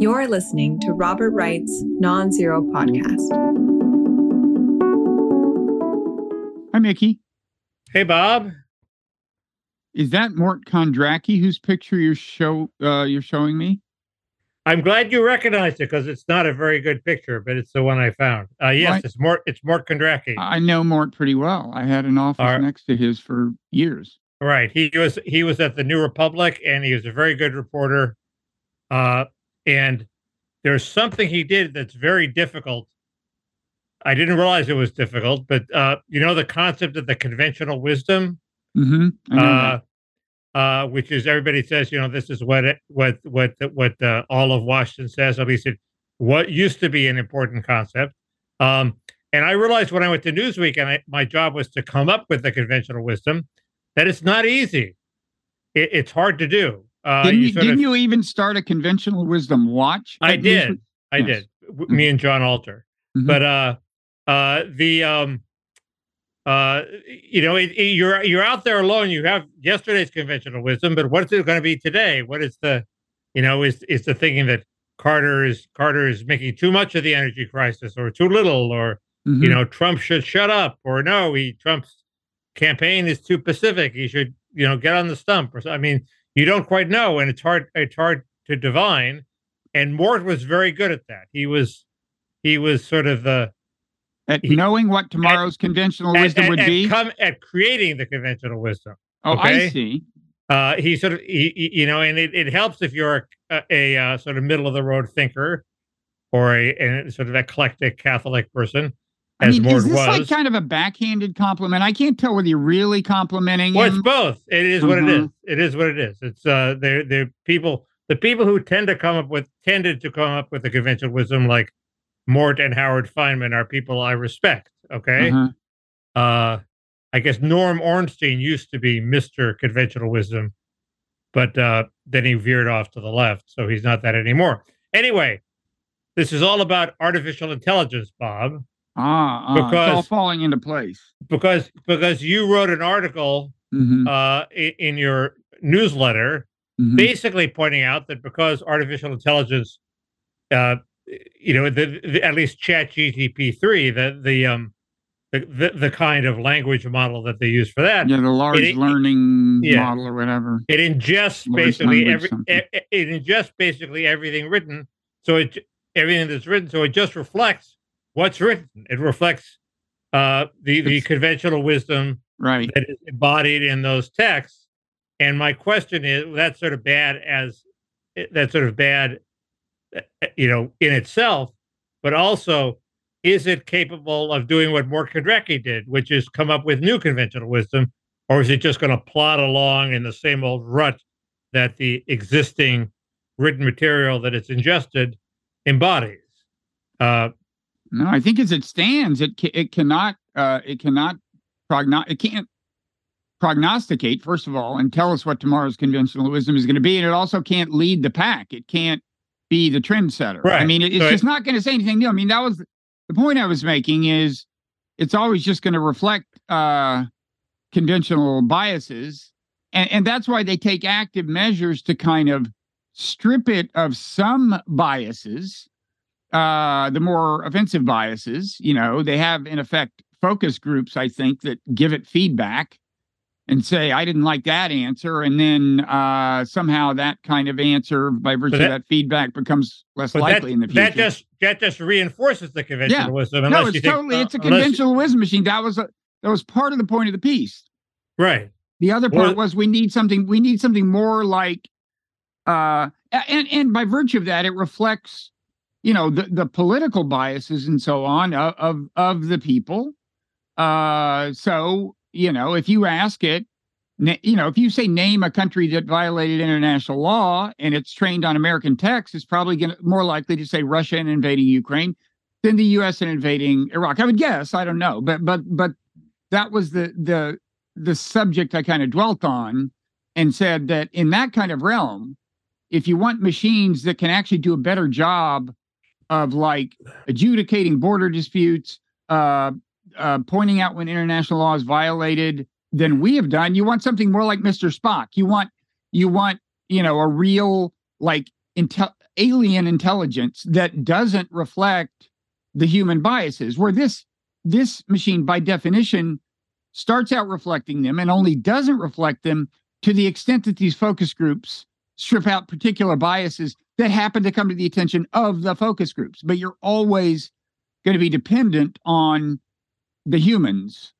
You're listening to Robert Wright's Non Zero Podcast. Hi, Mickey. Hey, Bob. Is that Mort Kondracke whose picture you're show uh, you're showing me? I'm glad you recognized it because it's not a very good picture, but it's the one I found. Uh, yes, Right. it's Mort. It's Mort Kondracke. I know Mort pretty well. I had an office All right. next to his for years. Right. He was he was at the New Republic, and he was a very good reporter. Uh, and there's something he did that's very difficult. I didn't realize it was difficult, but uh, you know the concept of the conventional wisdom, Mm-hmm. I know that. uh, uh, which is everybody says, you know, this is what it, what what what uh, all of Washington says. At least it what used to be an important concept. Um, and I realized when I went to Newsweek, and I, my job was to come up with the conventional wisdom, that it's not easy. It, it's hard to do. Uh, didn't you, didn't of- you even start a conventional wisdom watch? I did. I Yes. did. W- Me and Jon Alter. Mhm. But uh uh the um uh you know it, it- you're you're out there alone. You have yesterday's conventional wisdom, but what's it going to be today? What is the you know is is the thinking that Carter is Carter is making too much of the energy crisis or too little or Mhm. you know Trump should shut up or no he Trump's campaign is too pacific he should you know get on the stump or so. I mean you don't quite know and it's hard it's hard to divine and Mort was very good at that he was he was sort of the at he- knowing what tomorrow's conventional at, wisdom at- would at be. come at creating the conventional wisdom oh, I okay. see. uh he sort of he, he- you know and it, it helps if you're a, a, uh sort of middle of the road thinker or a, a sort of eclectic catholic person I mean, Mort is this was like kind of a backhanded compliment? I can't tell whether you're really complimenting Well, it's both. It is what it Mhm. is. It is what it is. It's uh, they're they're people. The people who tend to come up with tended to come up with the conventional wisdom, like Mort and Howard Fineman, are people I respect. Okay. Uh-huh. Uh, I guess Norm Ornstein used to be Mister Conventional Wisdom, but uh, then he veered off to the left, so he's not that anymore. Anyway, this is all about artificial intelligence, Bob. Ah, ah, it's all falling into place. Because because you wrote an article Mhm, uh, in your newsletter mhm. basically pointing out that because artificial intelligence, uh, you know, the, the, at least Chat GTP three, the the um, the, the the kind of language model that they use for that, Yeah, the large it- learning yeah. model or whatever. it ingests Large basically every it, it ingests basically everything written. So it everything that's written, so it just reflects what's written. It reflects uh, the the It's- conventional wisdom Right. that is embodied in those texts. And my question is, that's sort of bad as that's sort of bad, uh, you know, in itself, but also, is it capable of doing what Mort Kondracke did, which is come up with new conventional wisdom, or is it just going to plod along in the same old rut that the existing written material that it's ingested embodies? Uh, No, I think as it stands, it ca- it cannot uh, it cannot progno- it can't prognosticate first of all and tell us what tomorrow's conventional wisdom is going to be, and it also can't lead the pack. It can't be the trendsetter. I mean, it, it's it- just not going to say anything new. I mean, that was the point I was making. Is it's always just going to reflect uh, conventional biases, and and that's why they take active measures to kind of strip it of some biases uh the more offensive biases you know they have in effect focus groups i think that give it feedback and say i didn't like that answer and then uh somehow that kind of answer by virtue that- of that feedback becomes less likely that, in the future that just that just reinforces the conventional wisdom. no you it's think, totally uh, it's a unless- conventional wisdom machine that was a that was part of the point of the piece right? the other Well- part was we need something we need something more like uh and and by virtue of that it reflects you know the the political biases and so on of of, of the people. Uh so you know if you ask it you know if you say name a country that violated international law and it's trained on american text it's probably going more likely to say russia and invading ukraine than the us and invading iraq. I would guess i don't know but but but that was the the the subject I kind of dwelt on and said that in that kind of realm, if you want machines that can actually do a better job of like adjudicating border disputes, uh, uh, pointing out when international law is violated than we have done, you want something more like Mr. Spock. You want you want you know a real like intel alien intelligence that doesn't reflect the human biases where this this machine by definition starts out reflecting them and only doesn't reflect them to the extent that these focus groups strip out particular biases that happen to come to the attention of the focus groups but you're always going to be dependent on the humans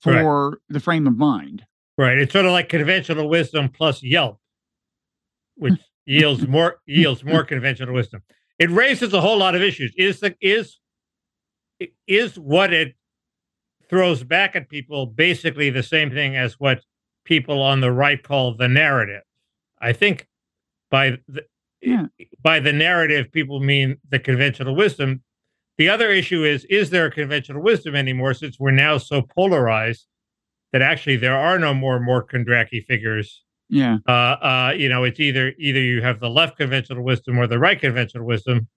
for right. the frame of mind right it's sort of like conventional wisdom plus yelp which yields more yields more conventional wisdom it raises a whole lot of issues is the is is what it throws back at people basically the same thing as what people on the right call the narrative. I think by the, yeah. by the narrative, people mean the conventional wisdom. The other issue is is there a conventional wisdom anymore since we're now so polarized that actually there are no more Mort Kondracke figures. Yeah. Uh, uh, you know, it's either either you have the left conventional wisdom or the right conventional wisdom.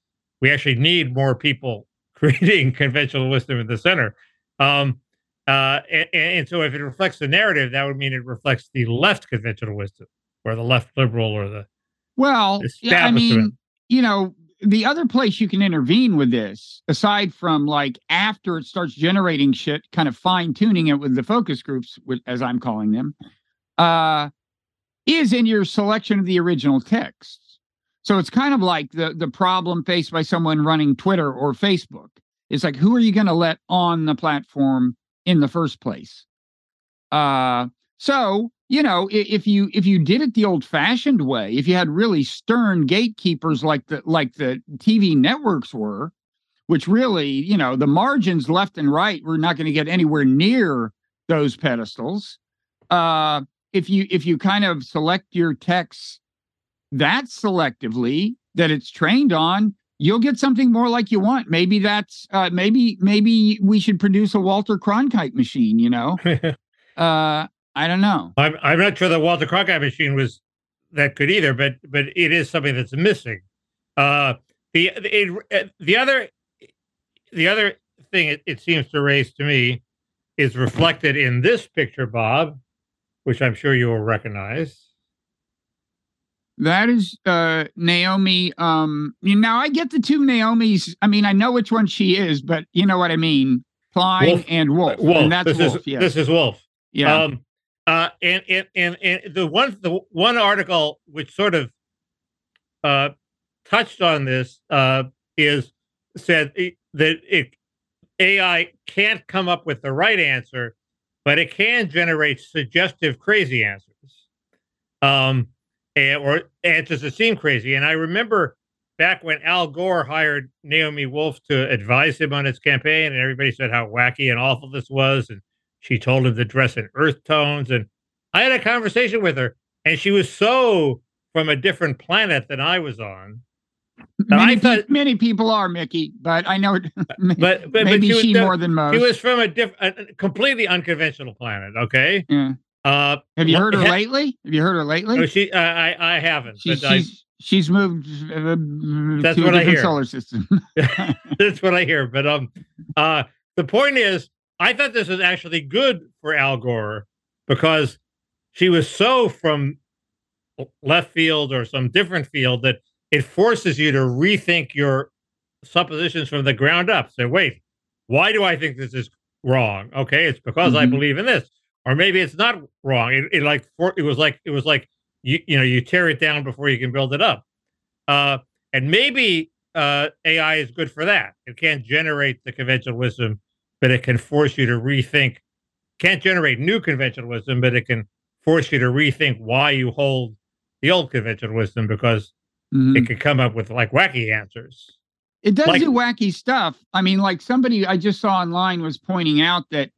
We actually need more people creating conventional wisdom in the center. Um, uh, and, and, so if it reflects the narrative, that would mean it reflects the left conventional wisdom or the left liberal or the well, yeah, I mean, you know, the other place you can intervene with this, aside from like after it starts generating shit, kind of fine tuning it with the focus groups, as I'm calling them, uh, is in your selection of the original text. So it's kind of like the the problem faced by someone running Twitter or Facebook. It's like who are you going to let on the platform in the first place? Uh so, you know, if you if you did it the old-fashioned way, if you had really stern gatekeepers like the like the TV networks were, which really, you know, the margins left and right were not going to get anywhere near those pedestals. Uh if you if you kind of select your texts that selectively that it's trained on, you'll get something more like you want. Maybe that's uh, maybe maybe we should produce a Walter Cronkite machine. You know, uh, I don't know. I'm I'm not sure the Walter Cronkite machine was that good either, but but it is something that's missing. Uh, the it, uh, the other the other thing it, it seems to raise to me is reflected in this picture, Bob, which I'm sure you will recognize. That is uh Naomi. Um now I get the two Naomi's. I mean, I know which one she is, but you know what I mean. Klein Wolf. and Wolf. Wolf. And that's this Wolf. Is, yes. This is Wolf. Yeah. Um uh and, and and and the one the one article which sort of uh touched on this uh is said that it AI can't come up with the right answer, but it can generate suggestive crazy answers. Um and, or answers that seem crazy. And I remember back when Al Gore hired Naomi Wolf to advise him on his campaign, and everybody said how wacky and awful this was. And she told him to dress in earth tones. And I had a conversation with her, and she was so from a different planet than I was on. Many, I thought, many people are Mickey, but I know but, but maybe but she, she more than most. She was from a different, completely unconventional planet. Okay, yeah. Uh, Have you heard her ha- lately? Have you heard her lately? No, she, uh, I, I haven't. She, she's, I, she's moved uh, that's to what a different I hear. solar system. that's what I hear. But um, uh, the point is, I thought this was actually good for Al Gore because she was so from left field or some different field that it forces you to rethink your suppositions from the ground up. Say, wait, why do I think this is wrong? Okay, it's because mm-hmm. I believe in this or maybe it's not wrong. It, it like for, it was like it was like you you know you tear it down before you can build it up. Uh, and maybe uh, AI is good for that. It can't generate the conventional wisdom, but it can force you to rethink. Can't generate new conventional wisdom, but it can force you to rethink why you hold the old conventional wisdom because mm-hmm. it can come up with like wacky answers. It does like, do wacky stuff. I mean, like somebody I just saw online was pointing out that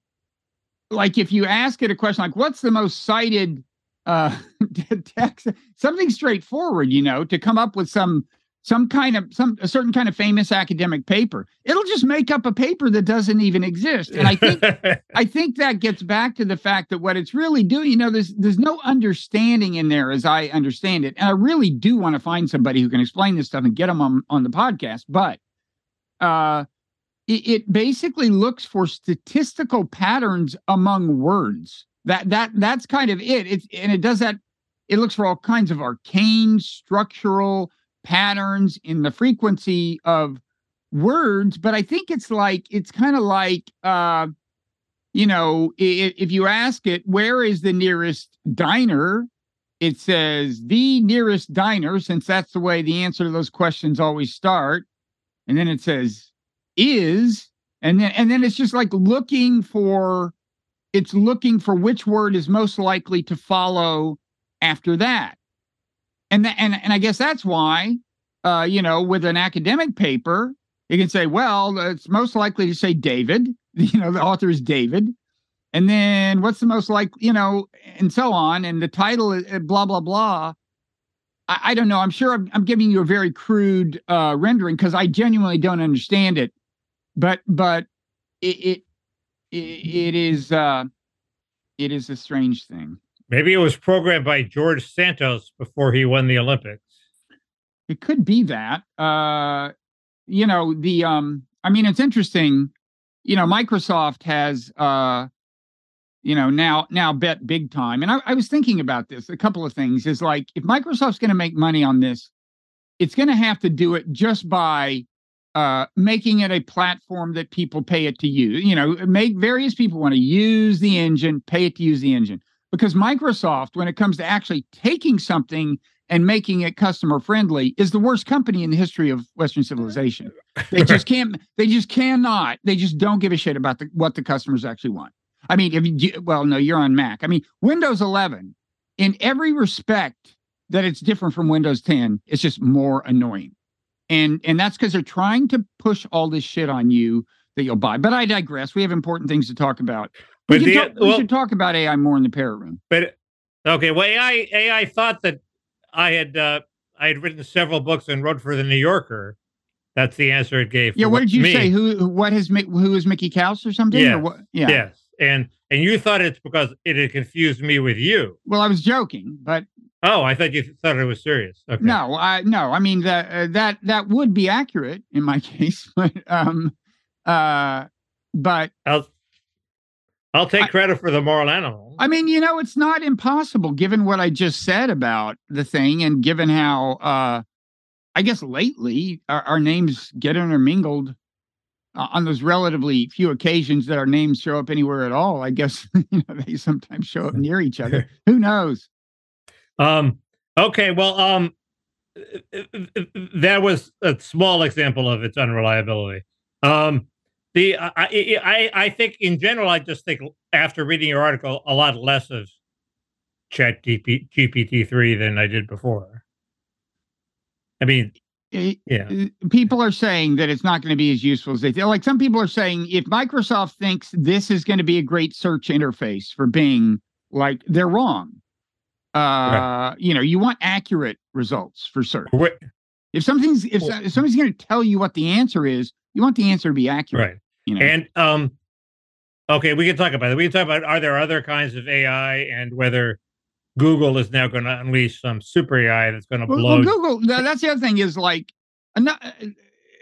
like if you ask it a question like what's the most cited uh text something straightforward you know to come up with some some kind of some a certain kind of famous academic paper it'll just make up a paper that doesn't even exist and i think i think that gets back to the fact that what it's really doing you know there's there's no understanding in there as i understand it and i really do want to find somebody who can explain this stuff and get them on on the podcast but uh it, it basically looks for statistical patterns among words. That that that's kind of it. It's and it does that. It looks for all kinds of arcane, structural, patterns in the frequency of words, but I think it's like it's kind of like uh, you know, if, if you ask it, where is the nearest diner? It says the nearest diner, since that's the way the answer to those questions always start. And then it says is, and then and then it's just like looking for it's looking for which word is most likely to follow after that. And th- and and I guess that's why uh, you know, with an academic paper, you can say, well, it's most likely to say David. You know, the author is David. And then what's the most like, you know, and so on. And the title uh, blah, blah, blah. I, I don't know. I'm sure I'm, I'm, giving you a very crude uh, rendering because I genuinely don't understand it. But, but it, it, it is, uh, it is a strange thing. Maybe it was programmed by George Santos before he won the Olympics. It could be that. Uh, you know, the um, I mean, it's interesting. You know, Microsoft has uh, you know, now now bet big time. And I, I was thinking about this. A couple of things is like if Microsoft's going to make money on this, it's going to have to do it just by uh, making it a platform that people pay it to use. You know, make various people want to use the engine, pay it to use the engine. Because Microsoft, when it comes to actually taking something and making it customer friendly is the worst company in the history of Western civilization. They just can't. They just cannot. They just don't give a shit about the, what the customers actually want. I mean, if you, well, no, you're on Mac. I mean, Windows 11, in every respect that it's different from Windows 10, it's just more annoying, and and that's because they're trying to push all this shit on you that you'll buy. But I digress. We have important things to talk about. We, but the, talk, well, we should talk about AI more in the parrot room. But okay, well, AI AI thought that I had uh, I had written several books and wrote for the New Yorker. That's the answer it gave. Yeah. What did you me. say? Who? What has? Who is Mickey Kaus or something? Yes. Or what? Yeah. Yes. And and you thought it's because it had confused me with you. Well, I was joking, but oh, I thought you thought it was serious. Okay. No, I no. I mean that uh, that that would be accurate in my case, but um, uh, but I'll I'll take credit for the moral animal. I mean, you know, it's not impossible given what I just said about the thing and given how uh I guess lately our, our names get intermingled uh, on those relatively few occasions that our names show up anywhere at all. I guess you know they sometimes show up near each other. Who knows? Um okay, well um that was a small example of its unreliability. Um the I, I I think in general, I just think after reading your article, a lot less of Chat GP, GPT three than I did before. I mean, yeah, people are saying that it's not going to be as useful as they feel. Like some people are saying, if Microsoft thinks this is going to be a great search interface for Bing, like they're wrong. Uh, right. you know, you want accurate results for search. Wait. If something's if, if somebody's going to tell you what the answer is, you want the answer to be accurate. Right. You know? And um okay, we can talk about it. We can talk about are there other kinds of AI and whether Google is now going to unleash some super AI that's going to blow. Well, Google. That's the other thing is like, uh,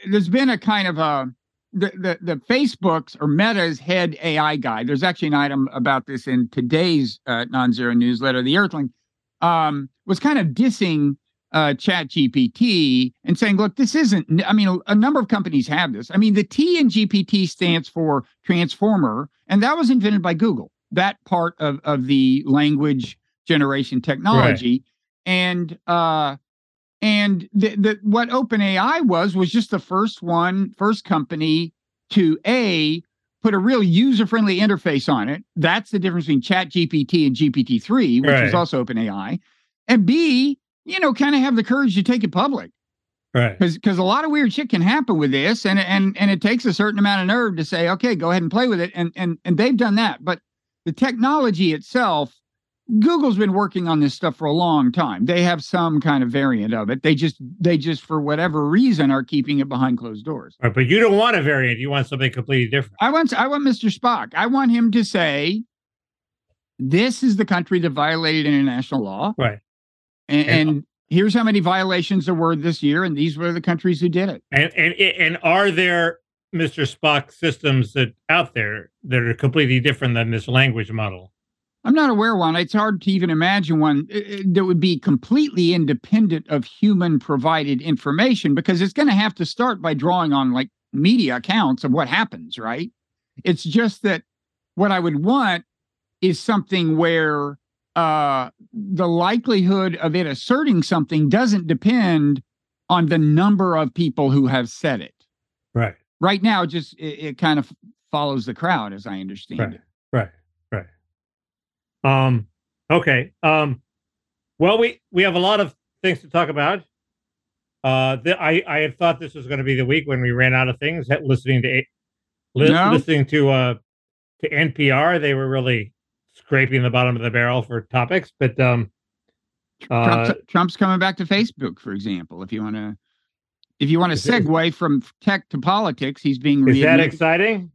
there's been a kind of a the, the the Facebook's or Meta's head AI guy. There's actually an item about this in today's uh, non-zero newsletter. The Earthling um, was kind of dissing uh, Chat GPT and saying, look, this isn't, I mean, a, number of companies have this. I mean, the T in GPT stands for transformer, and that was invented by Google, that part of, of the language generation technology. Right. And, uh, and the, the, what OpenAI was, was just the first one, first company to A, put a real user friendly interface on it. That's the difference between Chat GPT and GPT 3, which right. is also OpenAI. And B, you know, kind of have the courage to take it public. Right. Because because a lot of weird shit can happen with this, and and and it takes a certain amount of nerve to say, okay, go ahead and play with it, and and and they've done that. But the technology itself, Google's been working on this stuff for a long time. They have some kind of variant of it. They just they just for whatever reason are keeping it behind closed doors. Right, but you don't want a variant. You want something completely different. I want I want Mr. Spock. I want him to say, this is the country that violated international law. Right. And, and, here's how many violations there were this year, and these were the countries who did it. And and and are there, Mr. Spock, systems that out there that are completely different than this language model? I'm not aware of one. It's hard to even imagine one uh, uh, that would be completely independent of human provided information because it's going to have to start by drawing on like media accounts of what happens, right? It's just that what I would want is something where uh, the likelihood of it asserting something doesn't depend on the number of people who have said it. Right. Right now, just it, it kind of follows the crowd, as I understand Right. it. Right. Right. Um. Okay. Um. Well, we we have a lot of things to talk about. Uh, the, I I had thought this was going to be the week when we ran out of things. Listening to li- No. listening to uh to NPR, they were really scraping the bottom of the barrel for topics. But um, uh, Trump's, Trump's coming back to Facebook, for example. If you want to, if you want to Is it- segue from tech to politics, he's being is that exciting?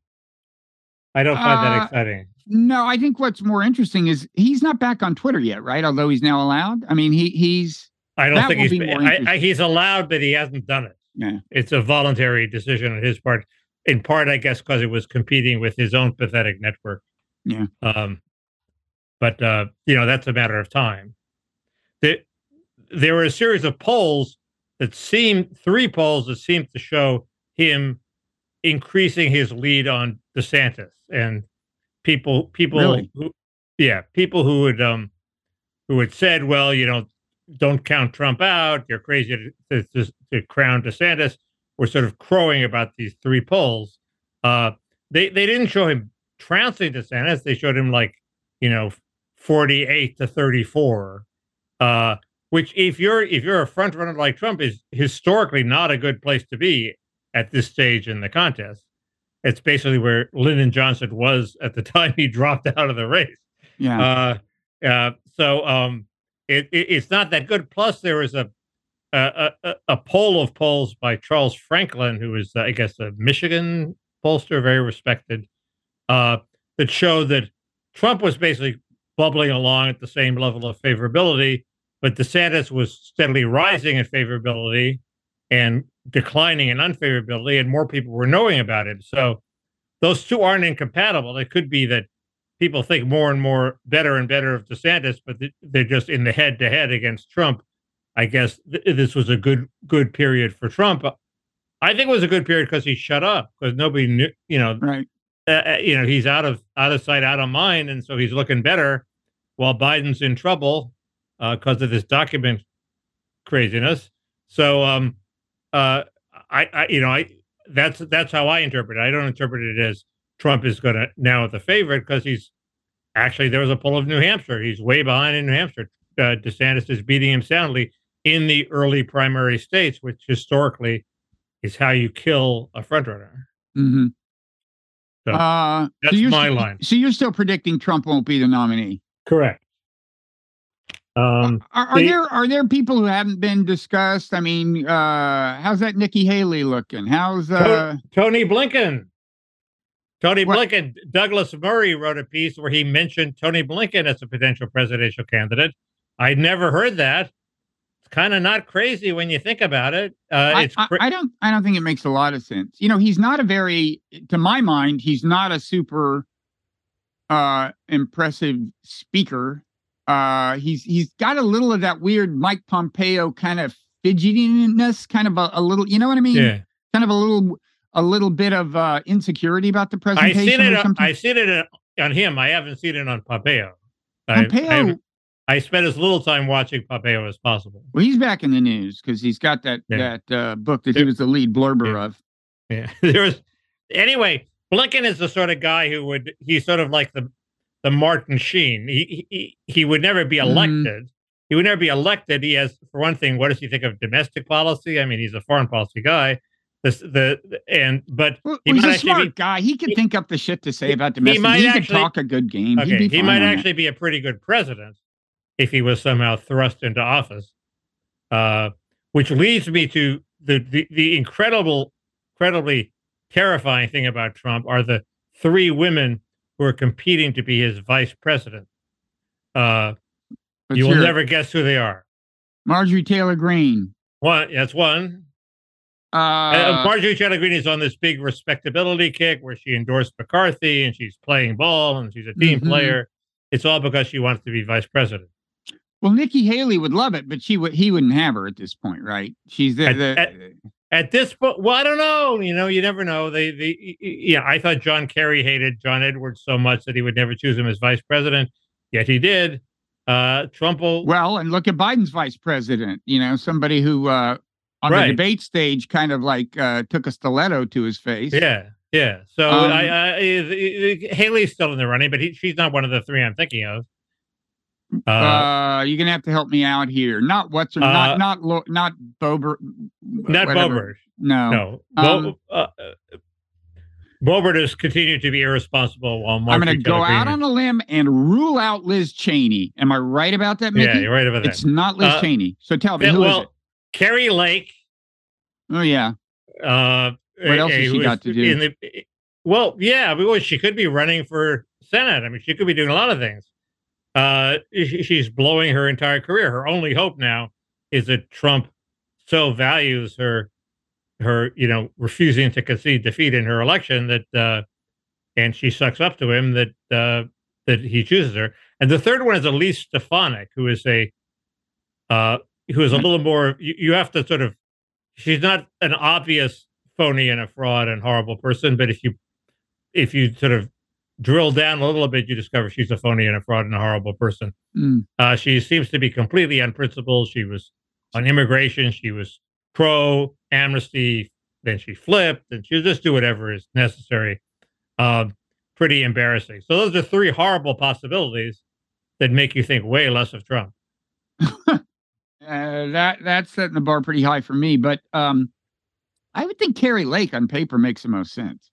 I don't find that Uh, exciting. No, I think what's more interesting is he's not back on Twitter yet, right? Although he's now allowed. I mean, he he's I don't think he's I, I, he's allowed, but he hasn't done it. Yeah. It's a voluntary decision on his part. In part, I guess, because it was competing with his own pathetic network. Yeah. Um, but uh, you know, that's a matter of time. There, there were a series of polls that seemed three polls that seemed to show him increasing his lead on DeSantis and people people Really? who yeah people who would um who had said well you know don't count Trump out you're crazy to, to, to crown DeSantis were sort of crowing about these three polls uh they they didn't show him trouncing DeSantis they showed him like you know 48 to 34 uh which if you're if you're a front runner like Trump is historically not a good place to be at this stage in the contest. It's basically where Lyndon Johnson was at the time he dropped out of the race. yeah. Uh, uh, so um, it, it, it's not that good. Plus, there was a a, a a poll of polls by Charles Franklin, who is, uh, I guess, a Michigan pollster, very respected, uh, that showed that Trump was basically bubbling along at the same level of favorability, but DeSantis was steadily rising in favorability and declining in unfavorability, and more people were knowing about it. So those two aren't incompatible. It could be that people think more and more better and better of DeSantis, but they're just in the head to head against Trump. I guess th- this was a good good period for Trump. I think it was a good period because he shut up because nobody knew, you know, right. Uh, uh, you know, he's out of out of sight, out of mind, and so he's looking better, while Biden's in trouble because of this document craziness. So, um, uh, I, I, you know, I that's that's how I interpret it. I don't interpret it as Trump is going to now the favorite because he's actually there was a poll of New Hampshire. He's way behind in New Hampshire. Uh, DeSantis is beating him soundly in the early primary states, which historically is how you kill a frontrunner. hmm So, uh, that's you're my line. So you're still predicting Trump won't be the nominee. Correct. Um, Are, are the- there are there people who haven't been discussed? I mean, uh, how's that Nikki Haley looking? How's uh, Tony Blinken. Tony What- Blinken. Douglas Murray wrote a piece where he mentioned Tony Blinken as a potential presidential candidate. I'd never heard that. Kind of not crazy when you think about it. Uh, I, it's I, I don't I don't think it makes a lot of sense. You know, he's not a very to my mind, he's not a super uh impressive speaker. Uh he's he's got a little of that weird Mike Pompeo kind of fidgetiness, kind of a, a little, you know what I mean? yeah. Kind of a little a little bit of uh insecurity about the presentation. I seen it. or on- something. I seen it on- on him. I haven't seen it on Pompeo. I- I, Pompeo, haven't- I spent as little time watching Pompeo as possible. well, he's back in the news because he's got that Yeah. that uh, book that he was the lead blurber Yeah. of. Yeah, there was. Anyway, Blinken is the sort of guy who would. He's sort of like the the Martin Sheen. He he he would never be Mhm. elected. He would never be elected. He has, for one thing, what does he think of domestic policy? I mean, he's a foreign policy guy. This the and but Well, He he's a smart be- guy. He could he- think up the shit to say he- about he domestic. He, might could actually- talk a good game. Okay, he might that. actually be a pretty good president if he was somehow thrust into office. Uh, which leads me to the the, the incredible, incredibly terrifying thing about Trump are the three women who are competing to be his vice president. Uh, you will never guess who they are. Marjorie Taylor Greene. One, that's one. Uh, Uh, Marjorie Taylor Greene is on this big respectability kick where she endorsed McCarthy and she's playing ball and she's a team Mhm. player. it's all because she wants to be vice president. Well, Nikki Haley would love it, but she would he wouldn't have her at this point, right? She's the, At- the at- At this point, well, I don't know. You know, you never know. They, they, yeah. I thought John Kerry hated John Edwards so much that he would never choose him as vice president. Yet he did. Uh, Trump will. well, and look at Biden's vice president. You know, somebody who uh, on Right. the debate stage kind of like uh, took a stiletto to his face. Yeah, yeah. So Um, I, I, I, Haley's still in the running, but he, she's not one of the three I'm thinking of. Uh, Uh, you're gonna have to help me out here. Not what's her, Uh, not not Lo, not Bober. not whatever. Boebert. No. No, Um, Bo, uh, uh, has continued to be irresponsible while I'm going to go out on a limb and rule out Liz Cheney. Am I right about that, Mickey? Yeah, you're right about that. It's not Liz Uh, Cheney. So tell me, Yeah, who is well, it? Kari Lake. Oh yeah. Uh, What else has she got to do? The, well, yeah, she could be running for Senate. I mean, she could be doing a lot of things. Uh, she's blowing her entire career. Her only hope now is that Trump so values her, her, you know, refusing to concede defeat in her election that, uh, and she sucks up to him that uh, that he chooses her. And the third one is Elise Stefanik, who is a, uh, who is a little more. You, you have to sort of. She's not an obvious phony and a fraud and horrible person, but if you if you sort of drill down a little bit, you discover she's a phony and a fraud and a horrible person. Mm. Uh, she seems to be completely unprincipled. She was on immigration. She was pro amnesty. Then she flipped, and she'll just do whatever is necessary. Um, pretty embarrassing. So those are three horrible possibilities that make you think way less of Trump. Uh, that that's setting the bar pretty high for me. But um, I would think Kari Lake on paper makes the most sense.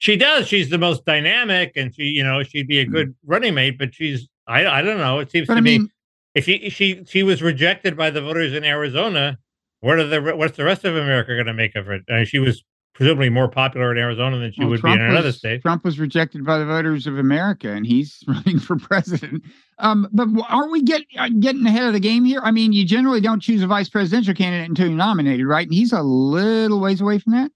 She does. She's the most dynamic, and she, you know, she'd be a Mm. good running mate. But she's, I, I don't know. It seems But to I me if she she she was rejected by the voters in Arizona, what are the what's the rest of America going to make of it? I mean, she was presumably more popular in Arizona than she well, would Trump be in another was, state. Trump was rejected by the voters of America, and he's running for president. Um, but aren't we get, uh, getting ahead of the game here? I mean, you generally don't choose a vice presidential candidate until you're nominated, right? And he's a little ways away from that.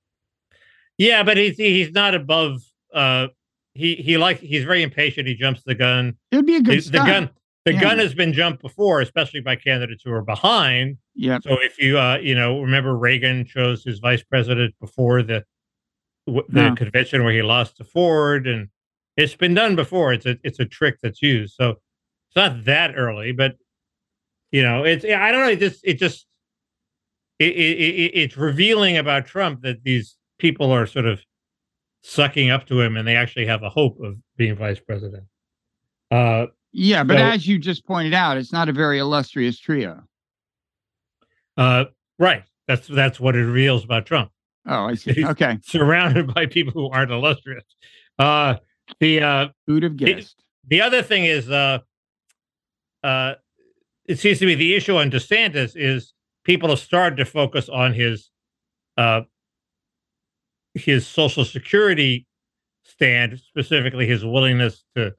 Yeah, but he's he's not above. Uh, he he like he's very impatient. He jumps the gun. It would be a The, good the stunt. gun the Yeah. gun has been jumped before, especially by candidates who are behind. Yeah. So if you uh you know remember Reagan chose his vice president before the the No. convention where he lost to Ford, and it's been done before. It's a it's a trick that's used. So it's not that early, but you know it's I don't know. It just it just it, it, it it's revealing about Trump that these people are sort of sucking up to him, and they actually have a hope of being vice president. Uh, Yeah, but So- as you just pointed out, it's not a very illustrious trio. uh, right. That's that's what it reveals about Trump. Oh, I see. He's- Okay. surrounded by people who aren't illustrious. Uh, the uh, Who'd have The- guessed? the other thing is, uh, uh, it seems to me the issue on DeSantis is people have started to focus on his uh, his Social Security stand, specifically his willingness to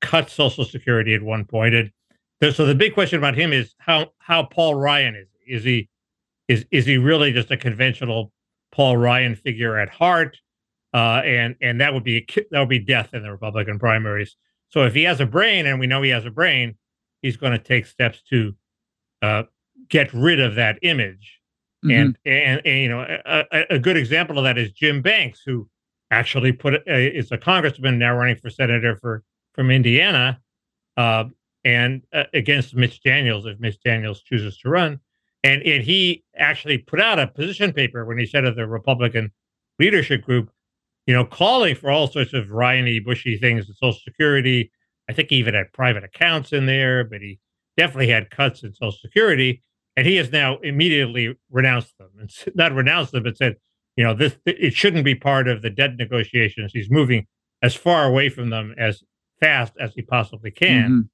cut Social Security at one point. And th- so the big question about him is how how Paul Ryan is. Is he is is he really just a conventional Paul Ryan figure at heart? Uh, and and that would be a that would be death in the Republican primaries. So if he has a brain, and we know he has a brain, he's going to take steps to uh, get rid of that image. Mhm. And, and and you know a, a- good example of that is Jim Banks, who actually put uh, is a congressman now running for senator for from Indiana, uh, and uh, against Mitch Daniels if Mitch Daniels chooses to run, and and he actually put out a position paper when he said of the Republican leadership group, you know, calling for all sorts of Ryany, bushy things in Social Security. I think he even had private accounts in there, but he definitely had cuts in Social Security. And he has now immediately renounced them, and not renounced them, but said, you know, this it shouldn't be part of the debt negotiations. He's moving as far away from them as fast as he possibly can. Mhm.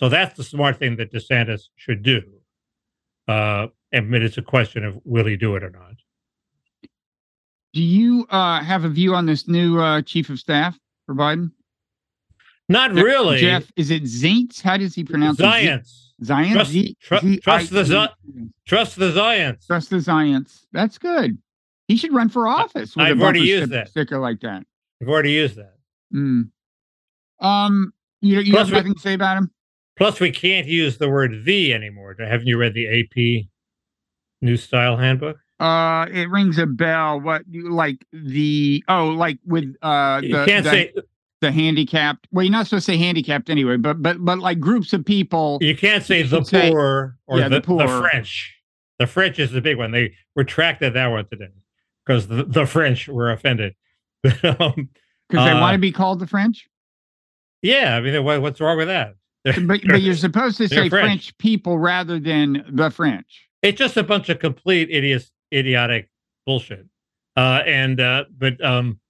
So that's the smart thing that DeSantis should do. Uh, and it's a question of will he do it or not. Do you uh, have a view on this new uh, chief of staff for Biden? Not really. Jeff, is it Zients? How does he pronounce Science. it? Zients? Trust- Z- Z- trust the Zi- Trust the Zions. Trust the Zients. That's good. He should run for office. With I've a already used that. sticker like that. I've already used that. Mm. Um, You, you Plus have we- nothing to say about him? Plus, we can't use the word "the" anymore. Haven't you read the AP New Style Handbook? Uh, it rings a bell. What you like the oh, like with uh the, you can't the, say the handicapped. Well, you're not supposed to say handicapped anyway, but but but like groups of people. you can't say You the should say- poor or yeah, the, the poor. the French. The French is the big one. They retracted that one today because the, the French were offended. um, because they uh, want to be called the French. yeah, I mean, what, what's wrong with that? But but you're supposed to say French. French. people rather than the French. it's just a bunch of complete idiots, idiotic bullshit. Uh, and uh, but um,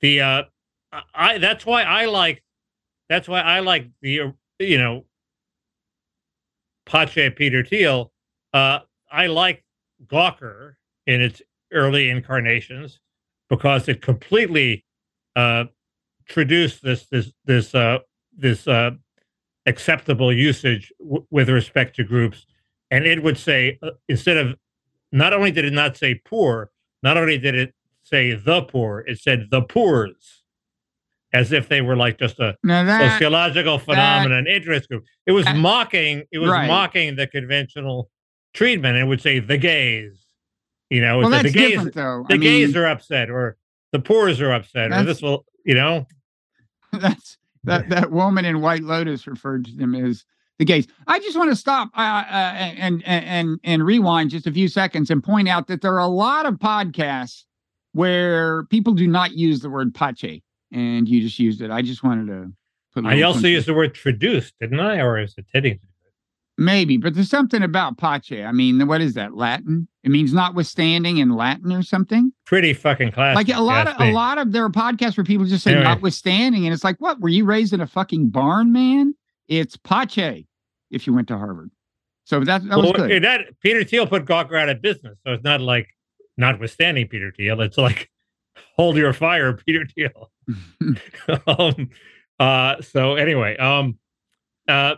the uh, I that's why I like that's why I like the you know Pache Peter Thiel. Uh, I like Gawker in its early incarnations because it completely uh, traduced this this this uh, this uh, acceptable usage w- with respect to groups, and it would say uh, instead of not only did it not say poor, not only did it say the poor, it said the poors, as if they were like just a that sociological phenomenon interest group. It was that- mocking. It was Right. mocking the conventional treatment. It would say the gays. You know, well, the, that's the gays. different though. The I mean, gays are upset, or the poors are upset, or this will. You know, that's that that woman in White Lotus referred to them as the gays. I just want to stop uh, uh, and, and and and rewind just a few seconds and point out that there are a lot of podcasts where people do not use the word pache, and you just used it. I just wanted to put. I also used the word traduced, didn't I? Or is it hitting? maybe, but there's something about pache. I mean, what is that Latin? It means notwithstanding in Latin or something. Pretty fucking classic. like a lot of a lot of there are podcasts where people just say Anyway. notwithstanding and it's like what were you raised in a fucking barn man it's pache if you went to harvard so that, that was good That Peter Thiel put Gawker out of business, so it's not like notwithstanding Peter Thiel. It's like hold your fire, Peter Thiel. um, uh, so anyway, um, uh,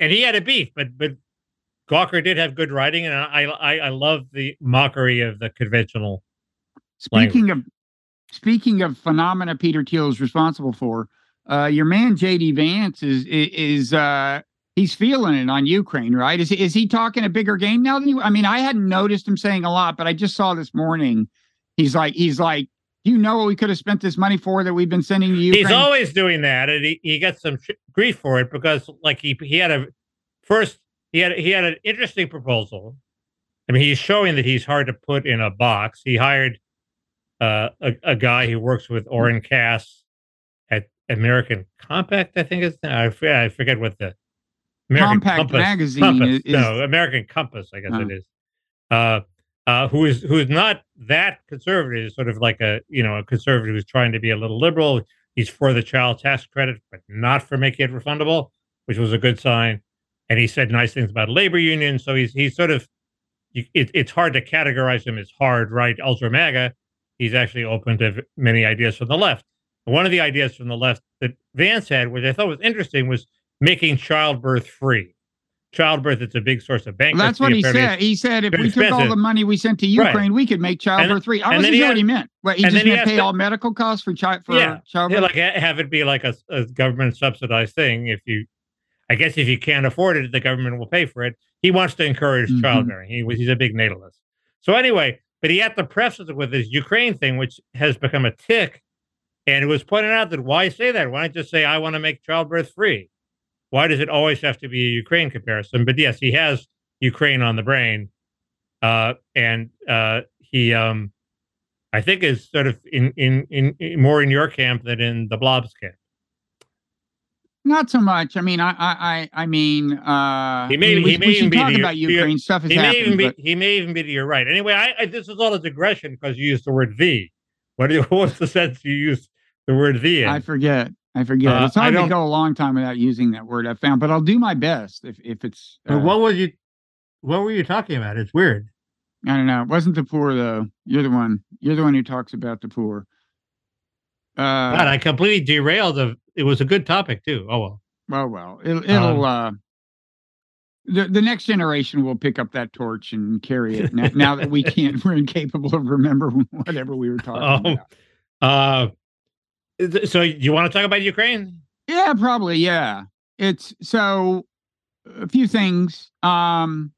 and he had a beef, but but Gawker did have good writing, and I I, I love the mockery of the conventional. speaking of speaking of phenomena peter thiel is responsible for uh your man jd vance is is, is uh he's feeling it on ukraine right is he is he talking a bigger game now than you i mean i hadn't noticed him saying a lot but i just saw this morning he's like he's like you know what we could have spent this money for that we've been sending to ukraine He's always doing that, and he, he gets some sh- grief for it because, like, he he had a first he had he had an interesting proposal. I mean, he's showing that he's hard to put in a box. He hired uh, a a guy who works with Oren Cass at American Compact, I think it's I forget, I forget what the American Compact Compass, magazine Compass, is- no American Compass, I guess Oh. it is. Uh, uh, who is who is not that conservative, sort of like a you know a conservative who's trying to be a little liberal. He's for the child tax credit, but not for making it refundable, which was a good sign. And he said nice things about labor unions. So he's he's sort of it, it's hard to categorize him as hard right ultra MAGA. He's actually open to many ideas from the left. One of the ideas from the left that Vance had, which I thought was interesting, was making childbirth free. Childbirth is a big source of Well, that's what he said. He said if we took all the money we sent to Right. Ukraine, we could make childbirth free. I wasn't sure what he meant. What he and just then he meant pay to- all medical costs for child for Yeah. childbirth. Yeah, like have it be like a, a government subsidized thing. If you, I guess, if you can't afford it, the government will pay for it. He wants to encourage Mhm. childbearing. He was he's a big natalist. So anyway, but he had to preface it with this Ukraine thing, which has become a tick. And it was pointed out that why say that? Why not just say I want to make childbirth free? Why does it always have to be a Ukraine comparison? But yes, he has Ukraine on the brain, uh, and uh, he, um, I think, is sort of in, in in in more in your camp than in the Blob's camp. Not so much. I mean, I, I, I, mean, uh, He may- I mean, we, he may we even be talk the- about Ukraine. Stuff is He may even be but he may even be to your right. Anyway, I, I this is all a digression because you used the word V. What do you- what's the sense you used the word "the"? in? I forget. I forget. Uh, it's hard to go a long time without using that word. I found, but I'll do my best if if it's. But uh, what was you? What were you talking about? It's weird. I don't know. It wasn't the poor though. You're the one. You're the one who talks about the poor. Uh, God, I completely derailed. Of it was a good topic too. Oh well. Well, well, it'll, it'll Um, uh, the the next generation will pick up that torch and carry it. Now, now that we can't, we're incapable of remembering whatever we were talking Oh, about. Uh, so you want to talk about Ukraine? Yeah, probably. Yeah. It's so a few things. Um,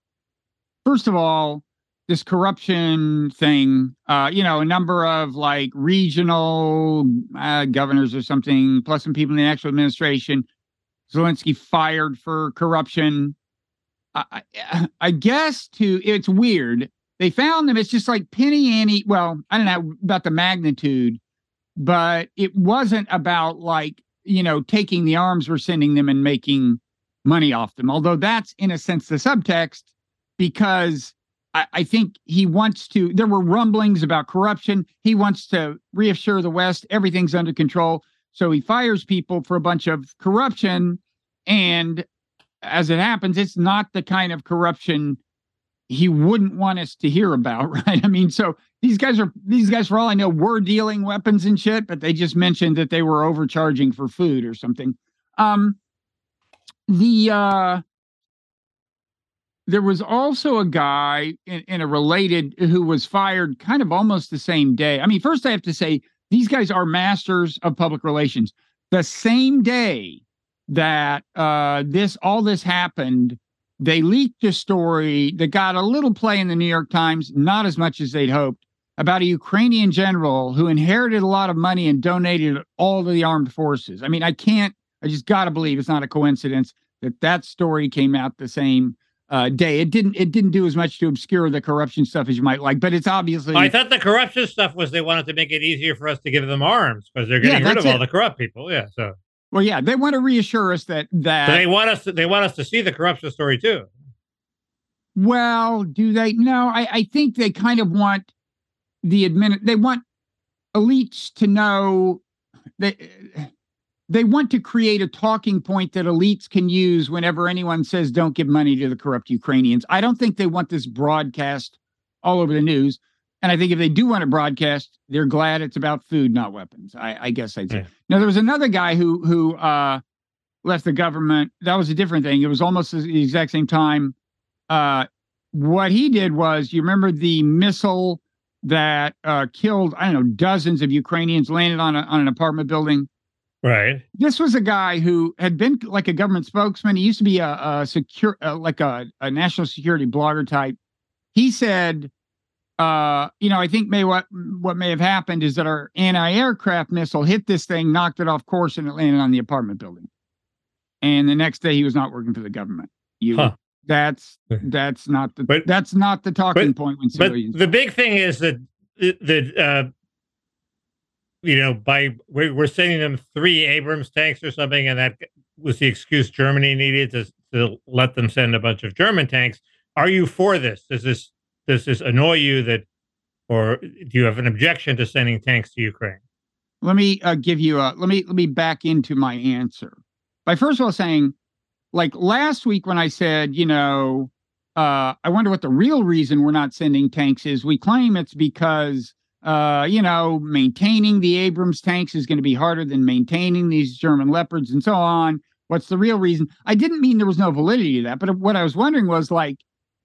first of all, this corruption thing, uh, you know, a number of like regional uh, governors or something, plus some people in the actual administration, Zelensky fired for corruption. I, I guess to it's weird. They found them. It's just like penny ante. Well, I don't know about the magnitude, but it wasn't about like you know taking the arms we're sending them and making money off them. Although that's in a sense the subtext, because I, think he wants to. There were rumblings about corruption. He wants to reassure the West everything's under control. So he fires people for a bunch of corruption, and as it happens, it's not the kind of corruption he wouldn't want us to hear about, right? I mean, so these guys are these guys, for all I know, were dealing weapons and shit, but they just mentioned that they were overcharging for food or something. Um, the uh, there was also a guy in, in a related who was fired kind of almost the same day. I mean, first I have to say these guys are masters of public relations. The same day that uh, this all this happened, they leaked a story that got a little play in the New York Times, not as much as they'd hoped, about a Ukrainian general who inherited a lot of money and donated all to the armed forces. I mean, I can't, I just got to believe it's not a coincidence that that story came out the same uh, day. It didn't, it didn't do as much to obscure the corruption stuff as you might like, but it's obviously. I thought the corruption stuff was they wanted to make it easier for us to give them arms because they're getting yeah, rid of it. all the corrupt people. Yeah. So. Well, yeah, they want to reassure us that that they want us. To, they want us to see the corruption story too. Well, do they? No, I, I think they kind of want the admin. They want elites to know that they want to create a talking point that elites can use whenever anyone says don't give money to the corrupt Ukrainians. I don't think they want this broadcast all over the news. And I think if they do want to broadcast, they're glad it's about food, not weapons. I, I guess I'd say. Yeah. Now there was another guy who who uh, left the government. That was a different thing. It was almost the exact same time. Uh, what he did was, you remember the missile that uh, killed I don't know dozens of Ukrainians landed on a, on an apartment building. Right. This was a guy who had been like a government spokesman. He used to be a, a secure, uh, like a, a national security blogger type. He said uh, you know, I think may what what may have happened is that our anti-aircraft missile hit this thing, knocked it off course, and it landed on the apartment building. And the next day, he was not working for the government. You, huh. That's that's not the but, that's not the talking but, point when civilians. But the big thing is that that uh, you know, by we're, we're sending them three Abrams tanks or something, and that was the excuse Germany needed to to let them send a bunch of German tanks. Are you for this? Does this does this annoy you that, or do you have an objection to sending tanks to Ukraine? Let me uh, give you a let me let me back into my answer by first of all saying, like last week when I said, you know, uh, I wonder what the real reason we're not sending tanks is. We claim it's because uh, you know, maintaining the Abrams tanks is going to be harder than maintaining these German Leopards and so on. What's the real reason? I didn't mean there was no validity to that, but what I was wondering was like,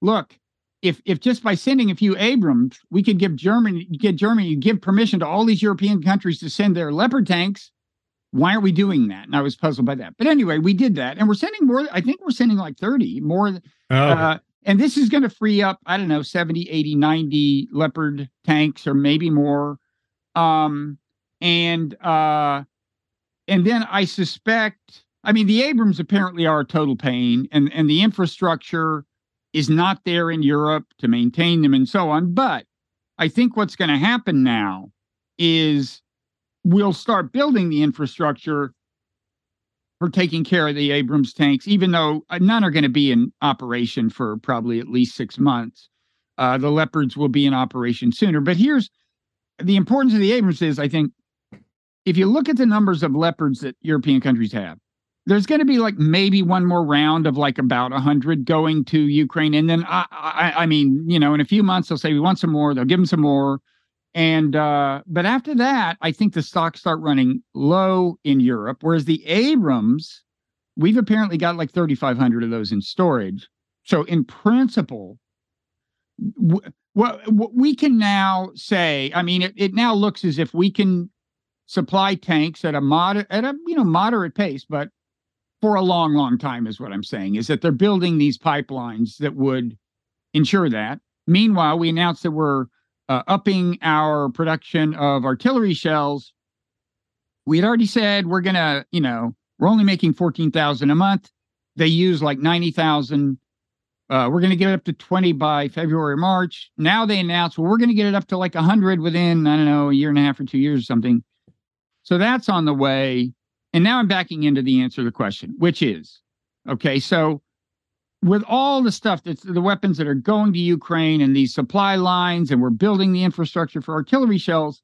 look, if if just by sending a few Abrams, we could give Germany get Germany give permission to all these European countries to send their Leopard tanks, why are we doing that? And I was puzzled by that. But anyway, we did that, and we're sending more. I think we're sending like thirty more. Oh. Uh, and this is going to free up i don't know 70 80 90 leopard tanks or maybe more um and uh and then i suspect i mean the abrams apparently are a total pain and and the infrastructure is not there in Europe to maintain them and so on. But I think what's going to happen now is we'll start building the infrastructure for taking care of the Abrams tanks, even though uh, none are going to be in operation for probably at least six months. Uh, the Leopards will be in operation sooner. But here's the importance of the Abrams is I think if you look at the numbers of Leopards that European countries have, there's going to be like maybe one more round of like about 100 going to Ukraine. And then, I, I, I mean, you know, in a few months, they'll say, we want some more. They'll give them some more. And, uh, but after that, I think the stocks start running low in Europe. Whereas the Abrams, we've apparently got like 3,500 of those in storage. So in principle, w- what, what we can now say, I mean, it, it now looks as if we can supply tanks at a mod at a you know moderate pace, but for a long, long time is what I'm saying. Is that they're building these pipelines that would ensure that. Meanwhile, we announced that we're uh, upping our production of artillery shells. We had already said we're gonna, you know, we're only making fourteen thousand a month. They use like ninety thousand. Uh, we're going to get it up to 20 by February, March. Now they announce, well, we're going to get it up to like 100 within, I don't know, a year and a half or two years or something. So that's on the way. And now I'm backing into the answer to the question, which is okay. So, with all the stuff that's the weapons that are going to Ukraine and these supply lines, and we're building the infrastructure for artillery shells,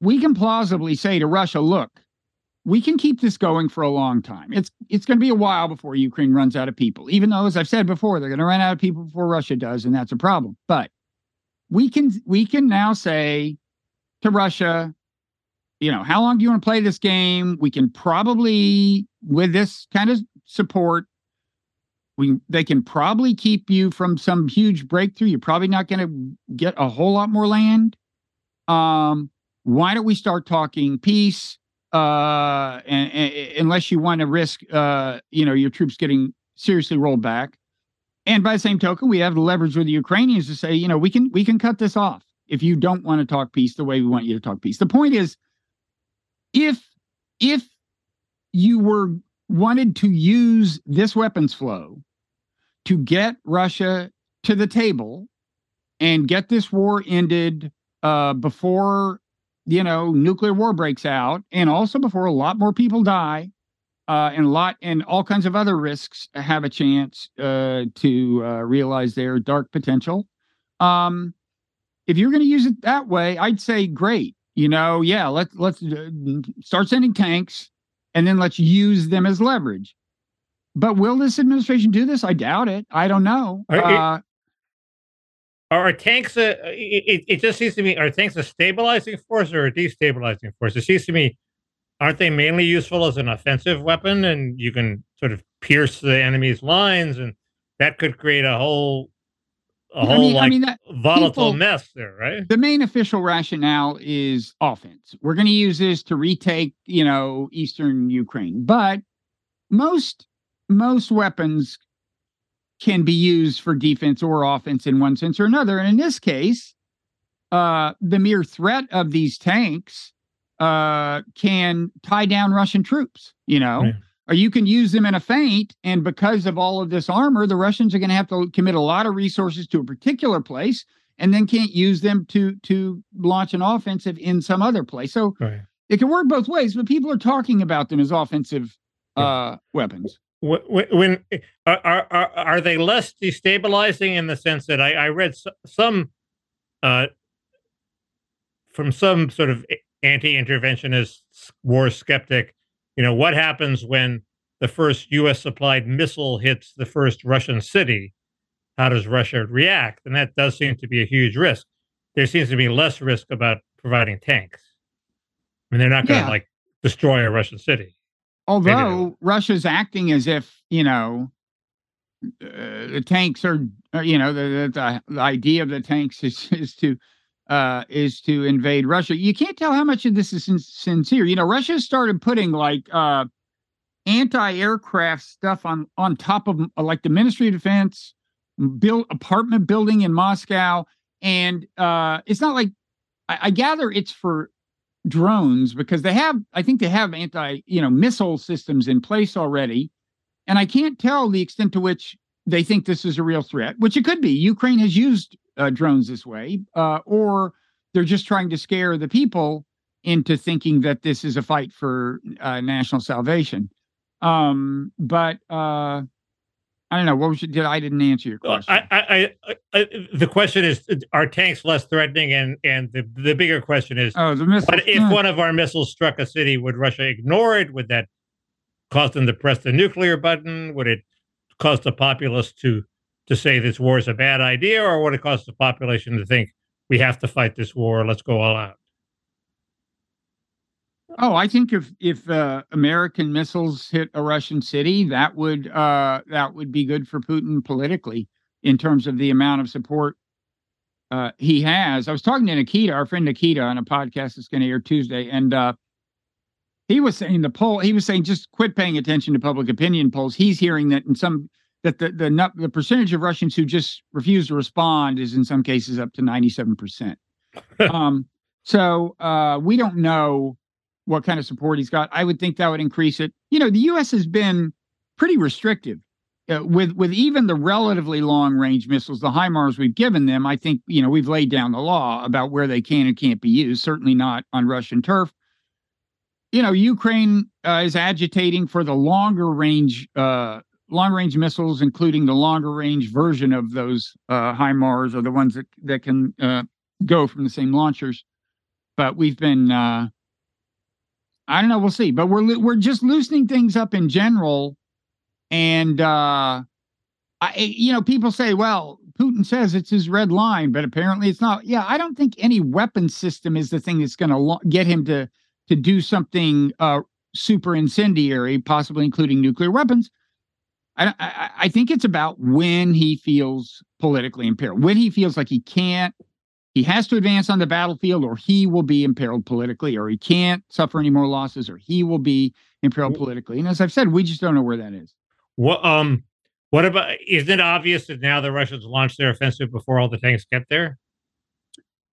we can plausibly say to Russia, look, we can keep this going for a long time. It's it's going to be a while before Ukraine runs out of people. Even though, as I've said before, they're going to run out of people before Russia does, and that's a problem. But we can we can now say to Russia, you know, how long do you want to play this game? We can probably, with this kind of support, we they can probably keep you from some huge breakthrough. You're probably not going to get a whole lot more land. Um, why don't we start talking peace? Uh, and, and, unless you want to risk, uh, you know, your troops getting seriously rolled back. And by the same token, we have the leverage with the Ukrainians to say, you know, we can we can cut this off if you don't want to talk peace the way we want you to talk peace. The point is, if if you were wanted to use this weapons flow to get Russia to the table and get this war ended uh, before you know nuclear war breaks out, and also before a lot more people die, uh, and a lot and all kinds of other risks have a chance uh, to uh, realize their dark potential. Um, if you're going to use it that way, I'd say great you know, yeah, let's let's uh, start sending tanks and then let's use them as leverage. But will this administration do this? I doubt it. I don't know. Are, uh, are tanks a, it, it just seems to me are tanks a stabilizing force or a destabilizing force? It seems to me aren't they mainly useful as an offensive weapon and you can sort of pierce the enemy's lines and that could create a whole a whole I mean, like I mean that, volatile people, mess there, right? The main official rationale is offense. We're going to use this to retake, you know, eastern Ukraine. But most most weapons can be used for defense or offense in one sense or another. And in this case, uh, the mere threat of these tanks uh, can tie down Russian troops. You know, right or you can use them in a feint. And because of all of this armor, the Russians are going to have to commit a lot of resources to a particular place and then can't use them to to launch an offensive in some other place. So right. it can work both ways, but people are talking about them as offensive uh, weapons. When, when are, are are they less destabilizing in the sense that I, I read some uh, from some sort of anti-interventionist war skeptic you know, what happens when the first US supplied missile hits the first Russian city? How does Russia react? And that does seem to be a huge risk. There seems to be less risk about providing tanks. I mean, they're not going to yeah. like destroy a Russian city. Although Russia's acting as if, you know, uh, the tanks are, uh, you know, the, the, the idea of the tanks is, is to uh, is to invade Russia. You can't tell how much of this is sin- sincere. You know, Russia started putting like uh, anti-aircraft stuff on on top of uh, like the Ministry of Defense, built apartment building in Moscow, and uh, it's not like I, I gather it's for drones because they have I think they have anti you know missile systems in place already, and I can't tell the extent to which they think this is a real threat, which it could be. Ukraine has used uh, drones this way, uh, or they're just trying to scare the people into thinking that this is a fight for uh, national salvation. Um, but uh, I don't know. What was your, did I didn't answer your question? I, I, I, the question is: Are tanks less threatening? And and the the bigger question is: Oh, the missile. But if one of our missiles struck a city, would Russia ignore it? Would that cause them to press the nuclear button? Would it cause the populace to to say this war is a bad idea, or would it cause the population to think we have to fight this war? Let's go all out. Oh, I think if if uh, American missiles hit a Russian city, that would uh, that would be good for Putin politically in terms of the amount of support uh, he has. I was talking to Nikita, our friend Nikita, on a podcast that's going to air Tuesday, and uh, he was saying the poll. He was saying just quit paying attention to public opinion polls. He's hearing that in some that the the the percentage of Russians who just refuse to respond is in some cases up to ninety seven percent. Um, so uh, we don't know what kind of support he's got. I would think that would increase it. You know, the U.S. has been pretty restrictive uh, with with even the relatively long range missiles, the HIMARS we've given them. I think you know we've laid down the law about where they can and can't be used. Certainly not on Russian turf. You know, Ukraine uh, is agitating for the longer range uh, long range missiles, including the longer range version of those uh, HIMARS or the ones that that can uh, go from the same launchers. But we've been uh, I don't know. We'll see. But we're we're just loosening things up in general, and uh, I you know people say, well, Putin says it's his red line, but apparently it's not. Yeah, I don't think any weapon system is the thing that's going to lo- get him to to do something uh, super incendiary, possibly including nuclear weapons. I, I, I think it's about when he feels politically impaired, when he feels like he can't he has to advance on the battlefield or he will be imperiled politically or he can't suffer any more losses or he will be imperiled politically. And as i've said we just don't know where that is. What um what about isn't it obvious that now the russians launched their offensive before all the tanks get there?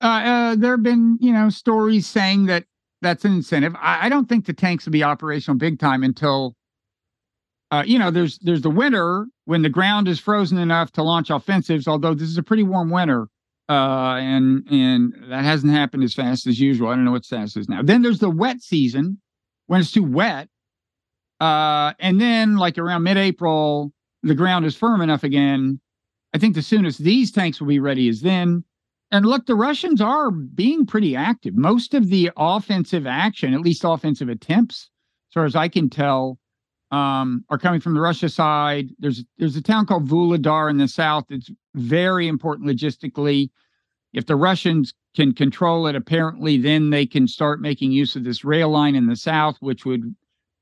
Uh, uh, there have been you know stories saying that that's an incentive. I, I don't think the tanks will be operational big time until uh, you know there's there's the winter when the ground is frozen enough to launch offensives although this is a pretty warm winter uh, and and that hasn't happened as fast as usual. I don't know what status is now. Then there's the wet season when it's too wet, uh, and then like around mid-April, the ground is firm enough again. I think the soonest these tanks will be ready is then. And look, the Russians are being pretty active. Most of the offensive action, at least offensive attempts, as far as I can tell, um, are coming from the Russia side. There's there's a town called Vuhledar in the south It's very important logistically. If the Russians can control it, apparently, then they can start making use of this rail line in the south, which would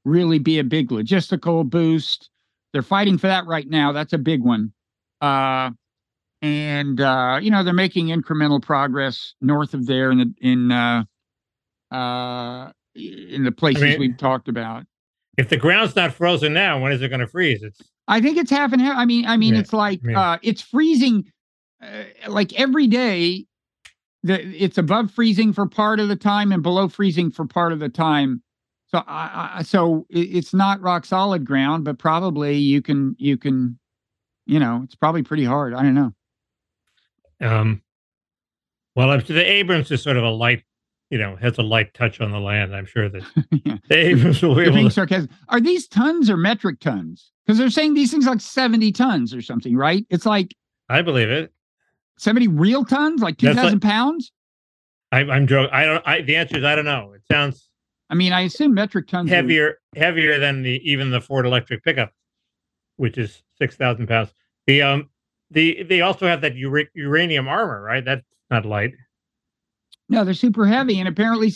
really be a big logistical boost. They're fighting for that right now. That's a big one. Uh, and uh, you know they're making incremental progress north of there in the in uh, uh, in the places I mean, we've talked about if the ground's not frozen now, when is it going to freeze? It's. I think it's half and half. I mean, I mean, yeah, it's like yeah. uh, it's freezing, uh, like every day. The it's above freezing for part of the time and below freezing for part of the time. So, I, I, so it's not rock solid ground, but probably you can you can, you know, it's probably pretty hard. I don't know. Um. Well, the Abrams is sort of a light you know, has a light touch on the land. I'm sure that yeah. Abrams will be being to... sarcastic. Are these tons or metric tons? Because they're saying these things like 70 tons or something, right? It's like I believe it. 70 real tons, like 2,000 like, pounds? I, I'm joking. I don't. I, the answer is I don't know. It sounds. I mean, I assume metric tons heavier, are... heavier than the even the Ford electric pickup, which is six thousand pounds. The um, the they also have that uranium armor, right? That's not light. No, they're super heavy, and apparently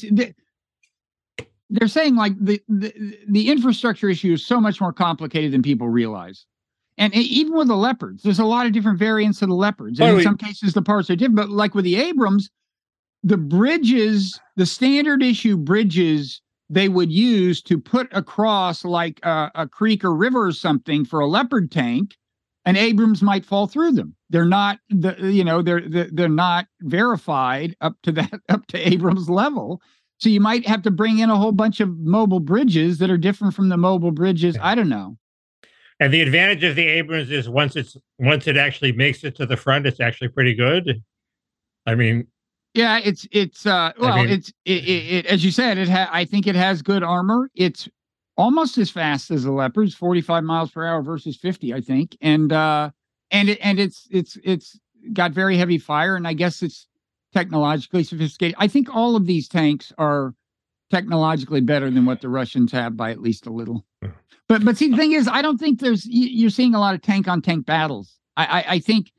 they're saying like the, the the infrastructure issue is so much more complicated than people realize. And even with the leopards, there's a lot of different variants of the leopards. And in some cases, the parts are different. But like with the Abrams, the bridges, the standard issue bridges they would use to put across like a, a creek or river or something for a leopard tank and Abrams might fall through them. They're not the you know they're they're not verified up to that up to Abrams level. So you might have to bring in a whole bunch of mobile bridges that are different from the mobile bridges. I don't know. And the advantage of the Abrams is once it's once it actually makes it to the front, it's actually pretty good. I mean, yeah, it's it's uh well, I mean, it's it, it, it, as you said, it ha- I think it has good armor. It's almost as fast as the leopards 45 miles per hour versus 50 i think and uh and it and it's it's it's got very heavy fire and i guess it's technologically sophisticated. I think all of these tanks are technologically better than what the russians have by at least a little. Hmm. but but see the thing is i don't think there's you're seeing a lot of tank on tank battles. I i, I think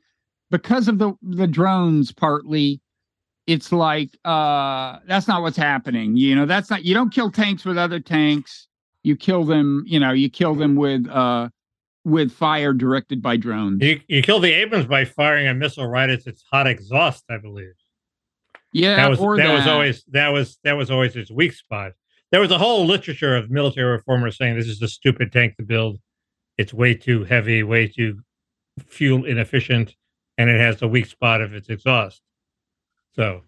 because of the the drones partly it's like uh that's not what's happening you know that's not you don't kill tanks with other tanks. You kill them you know you kill them with uh with fire directed by drones. You, you killed the Abrams by firing a missile right at its hot exhaust, I believe. Yeah, that was or that, was always that was that was always its weak spot. There was a whole literature of military reformers saying this is a stupid tank to build. It's way too heavy, way too fuel inefficient, and it has a weak spot of its exhaust. So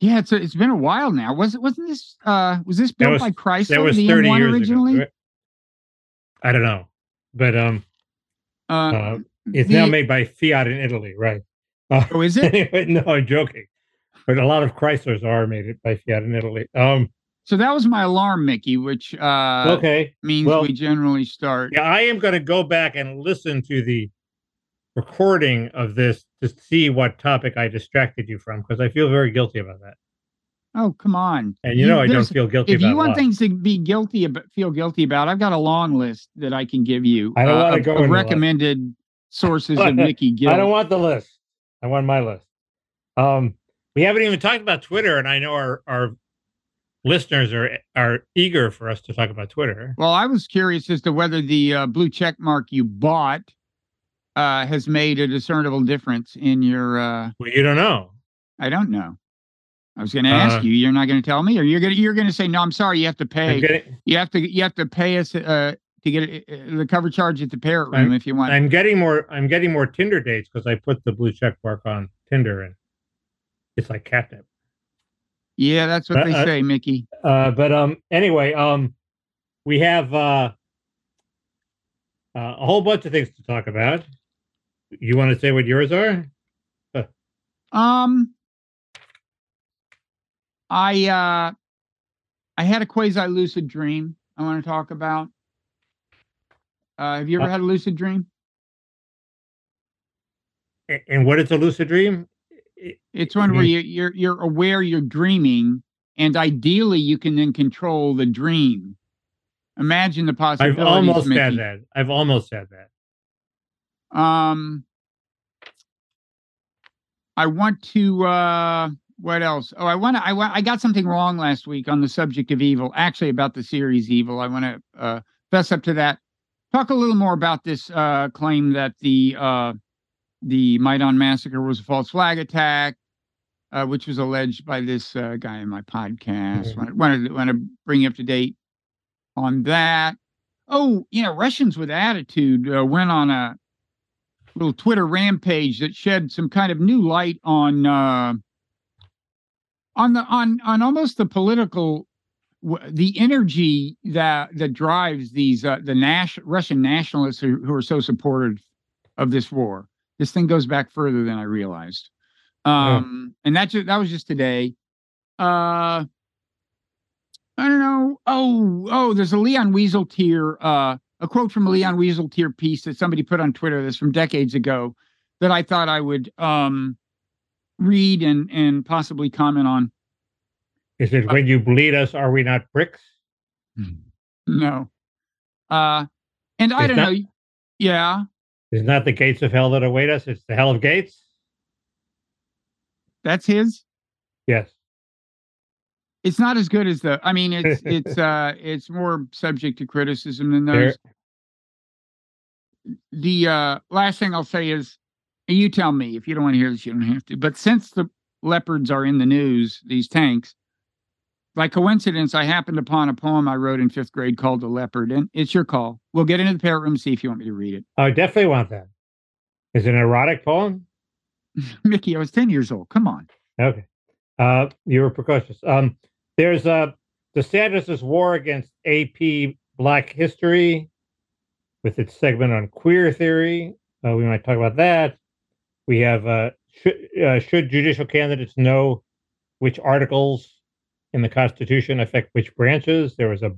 yeah, it's a, it's been a while now. Was it wasn't this uh was this built was- by Chrysler that was the thirty M1 years originally? ago. I don't know, but um, Uh, uh, it's the- now made by Fiat in Italy, right? Uh, Oh, is it? anyway, no, I'm joking. But a lot of Chryslers are made by Fiat in Italy. Um, So that was my alarm, Mickey, which uh okay. means well- we generally start. Yeah, I am going to go back and listen to the recording of this to see what topic I distracted you from because I feel very guilty about that. Oh, come on. And you know I don't feel guilty If you want things to be guilty about, feel guilty about, I've got a long list that I can give you. I don't uh, wanna of- go of into recommended sources of Mickey guilt. I don't want the list. I want my list. Um, we haven't even talked about Twitter, and I know our our listeners are are eager for us to talk about Twitter. Well, I was curious as to whether the uh, blue check mark you bought uh, has made a discernible difference in your. Uh, Well, you don't know. I don't know. I was going to ask Uh, you. You're not going to tell me, or you're going to you're going to say no. I'm sorry. You have to pay. getting You have to you have to pay us uh, to get uh, the cover charge at the parrot room I'm- if you want. I'm getting more I'm getting more Tinder dates because I put the blue check mark on Tinder, and it's like catnip. yeah, that's what Uh, they uh, say, Mickey. Uh, but um, anyway, um, we have uh, uh, a whole bunch of things to talk about. You want to say what yours are? Um, I uh, I had a quasi lucid dream. I want to talk about. Uh, have you ever Uh, had a lucid dream? And what is a lucid dream? It- It's one where Mhm. you, you're you're aware you're dreaming, and ideally you can then control the dream. Imagine the possibility. I've almost Mickey. had that. I've almost had that. Um, I want to. Uh, what else? Oh, I want to. I. I got something wrong last week on the subject of evil. Actually, about the series Evil. I want to uh, fess up to that. Talk a little more about this uh, claim that the uh, the Maidan massacre was a false flag attack, uh, which was alleged by this uh, guy in my podcast. Mhm. Want, want to want to bring you up to date on that. Oh, you know, Russians with attitude uh, went on a little Twitter rampage that shed some kind of new light on uh, on the on on almost the political the energy that that drives these uh, the Nash, Russian nationalists who, who are so supportive of this war. This thing goes back further than I realized, um, and that ju- that was just today. Uh, I don't know. Oh, oh, there's a Leon Wieseltier, uh, a quote from a Leon Wieseltier piece that somebody put on Twitter that's from decades ago that I thought I would um read and and possibly comment on. Is it when you bleed us, are we not bricks? No. Uh and I It's don't not- know. Yeah. It's not the gates of hell that await us. It's the hell of gates. That's his. Yes. It's not as good as the I mean it's it's uh it's more subject to criticism than There- those. The uh last thing I'll say is you tell me if you don't want to hear this, you don't have to. But since the leopards are in the news, these tanks, by coincidence, I happened upon a poem I wrote in fifth grade called The Leopard, and it's your call. We'll get into the parrot room, see if you want me to read it. I definitely want that. Is it an erotic poem? Mickey, I was 10 years old. Come on. Okay. Uh, you were precocious. Um, there's uh, the DeSantis' war against AP Black History with its segment on queer theory. Uh, we might talk about that. We have uh, should, uh, should judicial candidates know which articles in the Constitution affect which branches? There was a,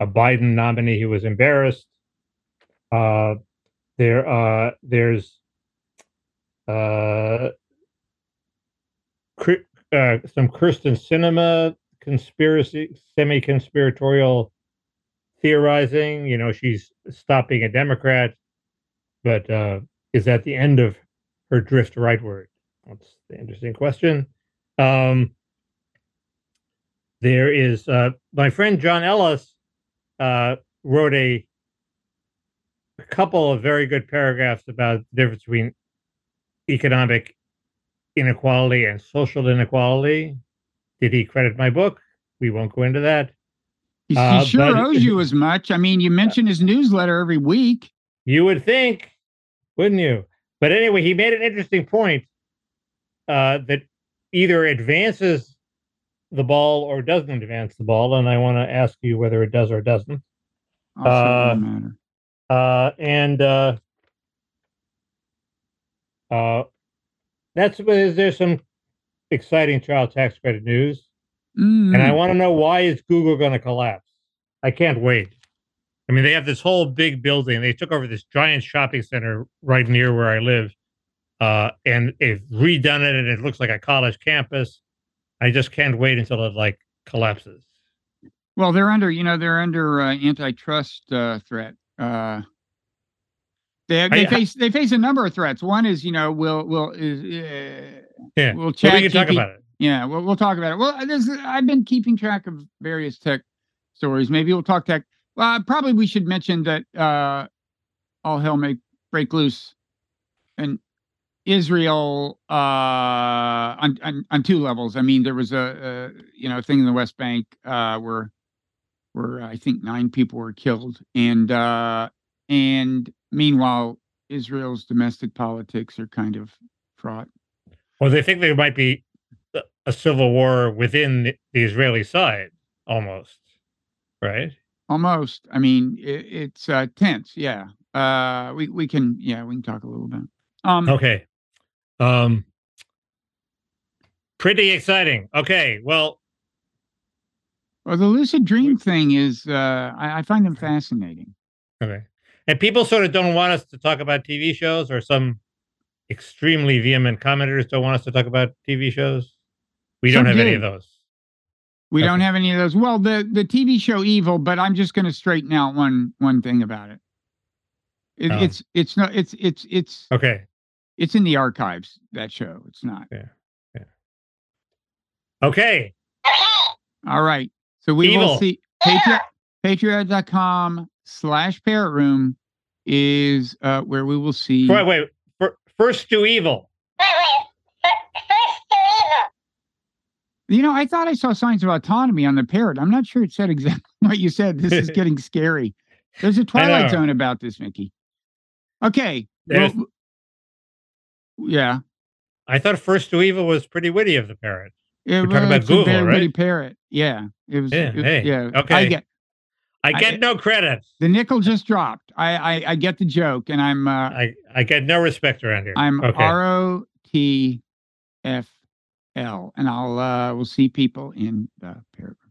a Biden nominee who was embarrassed. Uh, there, uh, there's uh, uh, some Kyrsten Sinema conspiracy, semi-conspiratorial theorizing. You know, she's stopping a Democrat, but uh, is that the end of her drift rightward? That's the interesting question. Um, there is uh, my friend John Ellis uh, wrote a couple of very good paragraphs about the difference between economic inequality and social inequality. Did he credit my book? We won't go into that. He, he Uh, sure but- owes you as much. I mean, you mention his newsletter every week. You would think, wouldn't you? But anyway, he made an interesting point uh, that either advances the ball or doesn't advance the ball, and I want to ask you whether it does or doesn't. Also Uh. Uh, and uh, uh, that's is there some exciting child tax credit news? Mm. And I want to know why is Google going to collapse? I can't wait. I mean, they have this whole big building. They took over this giant shopping center right near where I live, uh, and they've redone it, and it looks like a college campus. I just can't wait until it like collapses. Well, they're under, you know, they're under uh, antitrust uh, threat. Uh, they they I- face they face a number of threats. One is, you know, will will is uh, Yeah, well, chat we can talk about it. Yeah, we'll we'll talk about it. Well, this I've been keeping track of various tech stories. Maybe we'll talk tech. Well, probably we should mention that uh, all hell may break loose, in Israel uh, on, on on two levels. I mean, there was a, a you know thing in the West Bank uh, where where I think nine people were killed, and uh, and meanwhile, Israel's domestic politics are kind of fraught. Well, they think there might be a- civil war within the Israeli side, almost, right? Almost. I mean, it, it's uh, tense. Yeah. Uh, we we can. Yeah, we can talk a little bit. Um. Okay. Um pretty exciting. Okay. Well, Well, the lucid dream thing is. Uh, I, I find them fascinating. okay. And people sort of don't want us to talk about TV shows or some extremely vehement commenters don't want us to talk about TV shows. We don't Some have any of those. We don't have any of those. Well, the the TV show Evil, but I'm just going to straighten out one one thing about it. it Oh. It's it's not it's it's it's Okay. it's in the archives. That show. It's not. Yeah. yeah. Okay. All right. So we will Evil. see. Patreon, Patreon.com slash parrot room is uh, where we will see. Wait, wait. Fir- First to evil. You know, I thought I saw signs of autonomy on the parrot. I'm not sure it said exactly what you said. This is getting scary. There's a Twilight. Zone about this, Mickey. Okay. well, yeah. I thought first to evil was pretty witty of the parrot. It, talking about Google, very witty parrot. Yeah. It was. Yeah, it- hey, yeah. I okay. get I I- get no credit. the nickel just dropped. I, I I get the joke, and I'm uh, I, I get no respect around here. I'm okay. R O T F And I'll uh, we'll see people in the room.